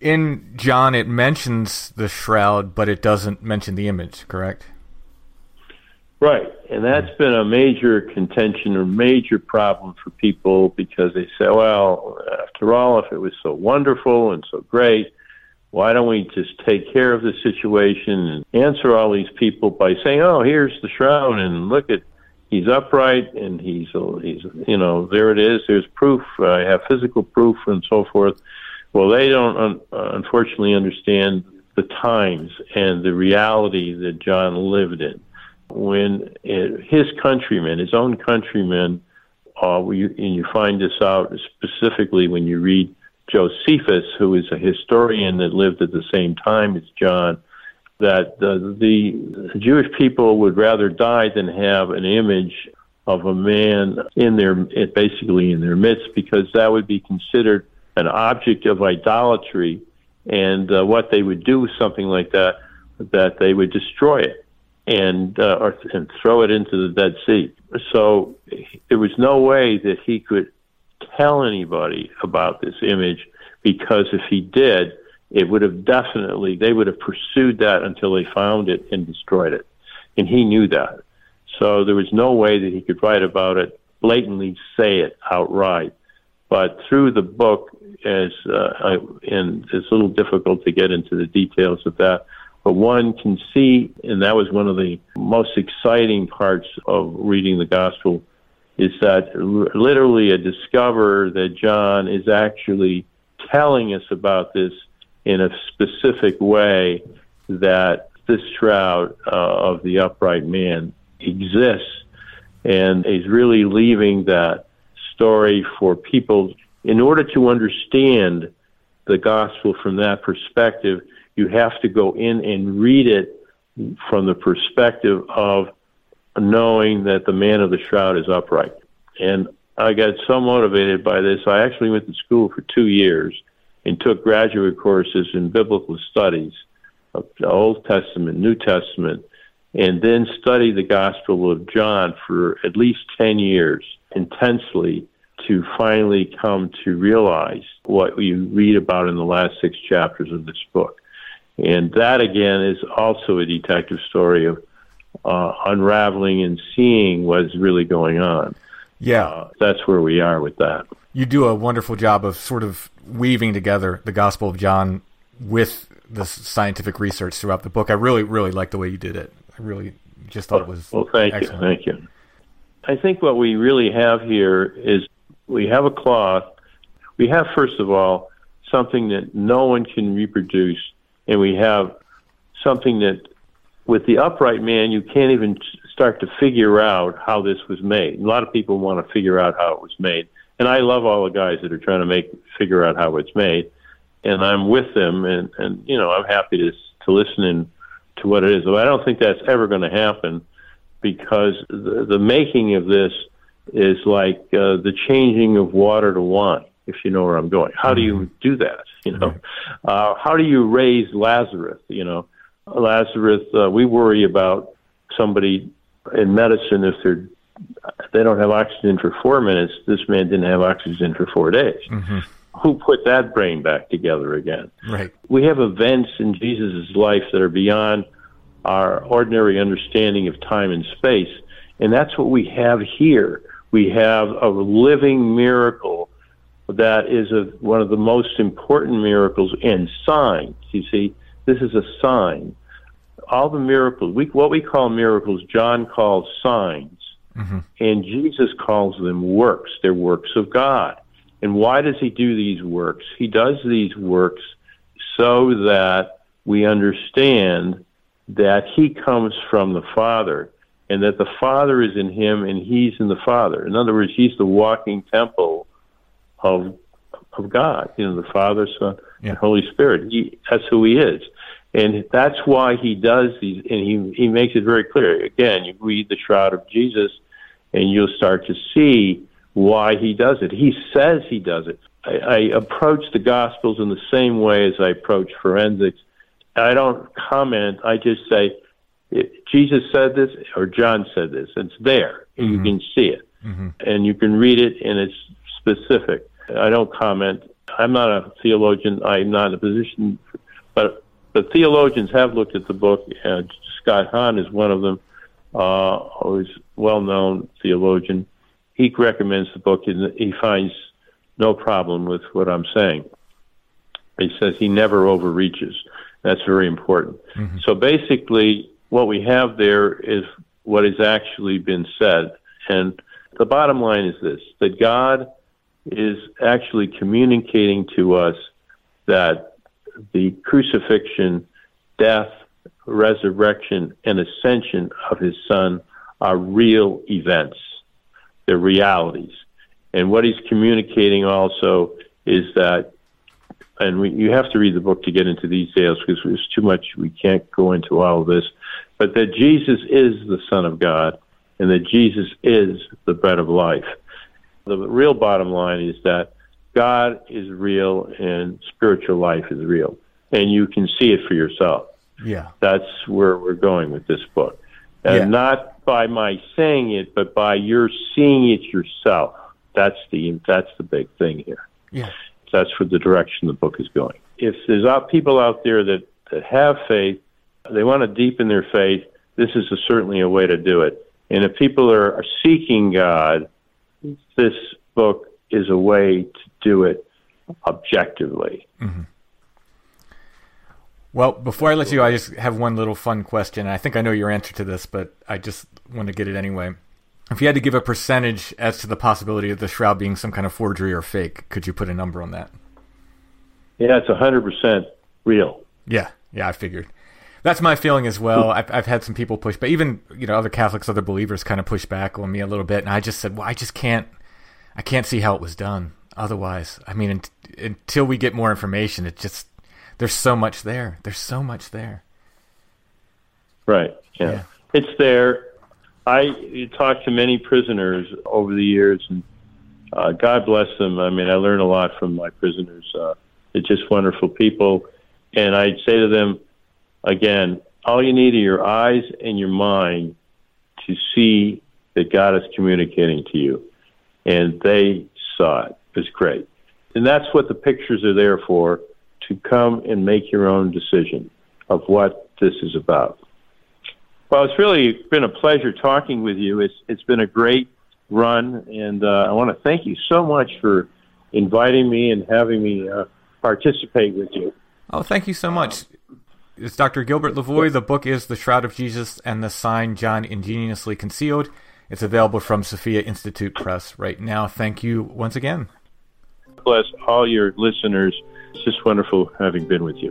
In John, it mentions the shroud, but it doesn't mention the image. Correct? Right, and that's mm-hmm. been a major contention or major problem for people because they say, well, after all, if it was so wonderful and so great why don't we just take care of the situation and answer all these people by saying, "Oh, here's the shroud, and look at he's upright, and he's he's you know there it is. There's proof. I have physical proof, and so forth." Well, they don't un- unfortunately understand the times and the reality that John lived in. When it, his countrymen, his own countrymen, uh, and you find this out specifically when you read Josephus, who is a historian that lived at the same time as John, that the, the Jewish people would rather die than have an image of a man in their basically in their midst because that would be considered an object of idolatry and uh, what they would do with something like that that they would destroy it and uh, or, and throw it into the Dead Sea. So there was no way that he could tell anybody about this image because if he did, it would have definitely, they would have pursued that until they found it and destroyed it. And he knew that. So there was no way that he could write about it, blatantly say it outright. But through the book, as uh, I, and it's a little difficult to get into the details of that, but one can see, and that was one of the most exciting parts of reading the gospel is that literally a discover that John is actually telling us about this in a specific way that this shroud uh, of the upright man exists. And is really leaving that story for people in order to understand the gospel from that perspective you have to go in and read it from the perspective of knowing that the man of the shroud is upright. And I got so motivated by this. I actually went to school for two years and took graduate courses in biblical studies the Old Testament, New Testament, and then studied the Gospel of John for at least 10 years intensely to finally come to realize what you read about in the last six chapters of this book. And that, again, is also a detective story of uh, unraveling and seeing what's really going on. Yeah. Uh, that's where we are with that. You do a wonderful job of sort of weaving together the Gospel of John with the scientific research throughout the book. I really, really like the way you did it. I really just thought it was. Well, thank excellent. you, thank you. I think what we really have here is we have a cloth. We have, first of all, something that no one can reproduce, and we have something that, with the upright man, you can't even start to figure out how this was made. A lot of people want to figure out how it was made, and I love all the guys that are trying to make figure out how it's made, and I'm with them, and and you know I'm happy to to listen to what it is. But I don't think that's ever going to happen because the, the making of this is like uh, the changing of water to wine. If you know where I'm going, how do you do that? You know, uh, how do you raise Lazarus? You know, Lazarus. Uh, we worry about somebody in medicine if they're they don't have oxygen for four minutes. This man didn't have oxygen for four days. Who put that brain back together again? Right. we have events in Jesus' life that are beyond our ordinary understanding of time and space. And that's what we have here. We have a living miracle that is a, one of the most important miracles and signs. You see, this is a sign. All the miracles, we, what we call miracles, John calls signs. Mm-hmm. And Jesus calls them works. They're works of God. And why does he do these works? He does these works so that we understand that he comes from the Father and that the Father is in him and he's in the Father. In other words, he's the walking temple of of God. You know, the Father, Son, Yeah. and Holy Spirit. He, that's who he is. And that's why he does these, and he, he makes it very clear. Again, you read the Shroud of Jesus, and you'll start to see why he does it. He says he does it. I, I approach the Gospels in the same way as I approach forensics. I don't comment. I just say, Jesus said this or John said this. It's there. and You mm-hmm. can see it. Mm-hmm. And you can read it, and it's specific. I don't comment. I'm not a theologian. I'm not in a position, but the theologians have looked at the book. Uh, Scott Hahn is one of them, uh, who's well-known theologian. He recommends the book, and he finds no problem with what I'm saying. He says he never overreaches. That's very important. So basically, what we have there is what has actually been said. And the bottom line is this that God is actually communicating to us that the crucifixion, death, resurrection, and ascension of his son are real events. They're realities. And what he's communicating also is that and we, you have to read the book to get into these details because there's too much. We can't go into all of this. But that Jesus is the Son of God and that Jesus is the bread of life. The real bottom line is that God is real and spiritual life is real. And you can see it for yourself. Yeah. That's where we're going with this book. And Yeah. not by my saying it, but by your seeing it yourself. That's the that's the big thing here Yeah. that's where the direction the book is going. If there's out people out there that, that have faith, they want to deepen their faith, this is a, certainly a way to do it. And if people are, are seeking God, this book is a way to do it objectively. Mm-hmm. Well, before I let you I just have one little fun question. I think I know your answer to this, but I just want to get it anyway. If you had to give a percentage as to the possibility of the shroud being some kind of forgery or fake, could you put a number on that? Yeah, it's 100% real. Yeah, yeah, I figured. That's my feeling as well. I've, I've had some people push, but even you know other Catholics, other believers, kind of push back on me a little bit, and I just said, well, I just can't, I can't see how it was done. Otherwise, I mean, unt- until we get more information, it just there's so much there. There's so much there. Right. Yeah. Yeah. It's there. I talked to many prisoners over the years, and uh, God bless them. I mean, I learn a lot from my prisoners. Uh, they're just wonderful people. And I'd say to them, again, all you need are your eyes and your mind to see that God is communicating to you. And they saw it. It's great. And that's what the pictures are there for to come and make your own decision of what this is about. Well, it's really been a pleasure talking with you. It's it's been a great run, and uh, I want to thank you so much for inviting me and having me uh, participate with you. Oh, thank you so much. It's Dr. Gilbert Lavoie. The book is The Shroud of Jesus and the Sign John Ingeniously Concealed. It's available from Sophia Institute Press right now. Thank you once again. Bless all your listeners. It's just wonderful having been with you.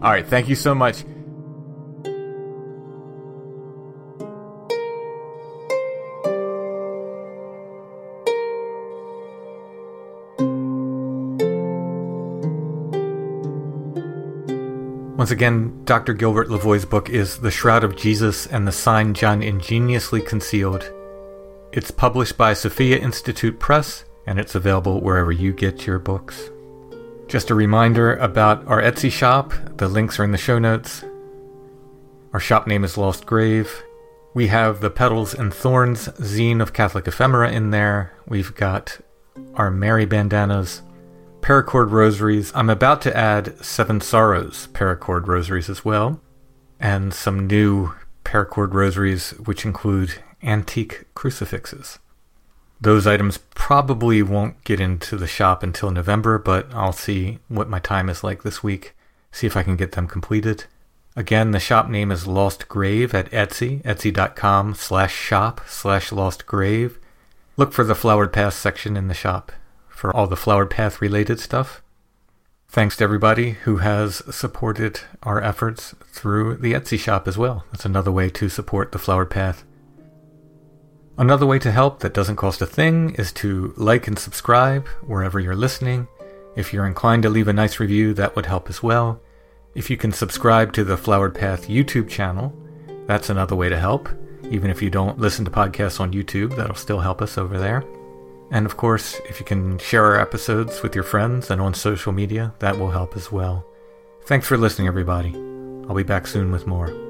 All right. Thank you so much. Once again, Dr. Gilbert Lavoie's book is The Shroud of Jesus and the Sign John Ingeniously Concealed. It's published by Sophia Institute Press, and it's available wherever you get your books. Just a reminder about our Etsy shop. The links are in the show notes. Our shop name is Lost Grave. We have the Petals and Thorns zine of Catholic ephemera in there. We've got our Mary bandanas, paracord rosaries. I'm about to add Seven Sorrows paracord rosaries as well, and some new paracord rosaries, which include antique crucifixes. Those items probably won't get into the shop until November, but I'll see what my time is like this week, see if I can get them completed. Again, the shop name is Lost Grave at Etsy, etsy.com slash shop slash Lost Grave. Look for the Flowered Path section in the shop for all the Flowered Path related stuff. Thanks to everybody who has supported our efforts through the Etsy shop as well. That's another way to support the Flowered Path. Another way to help that doesn't cost a thing is to like and subscribe wherever you're listening. If you're inclined to leave a nice review, that would help as well. If you can subscribe to the Flowered Path YouTube channel, that's another way to help. Even if you don't listen to podcasts on YouTube, that'll still help us over there. And of course, if you can share our episodes with your friends and on social media, that will help as well. Thanks for listening, everybody. I'll be back soon with more.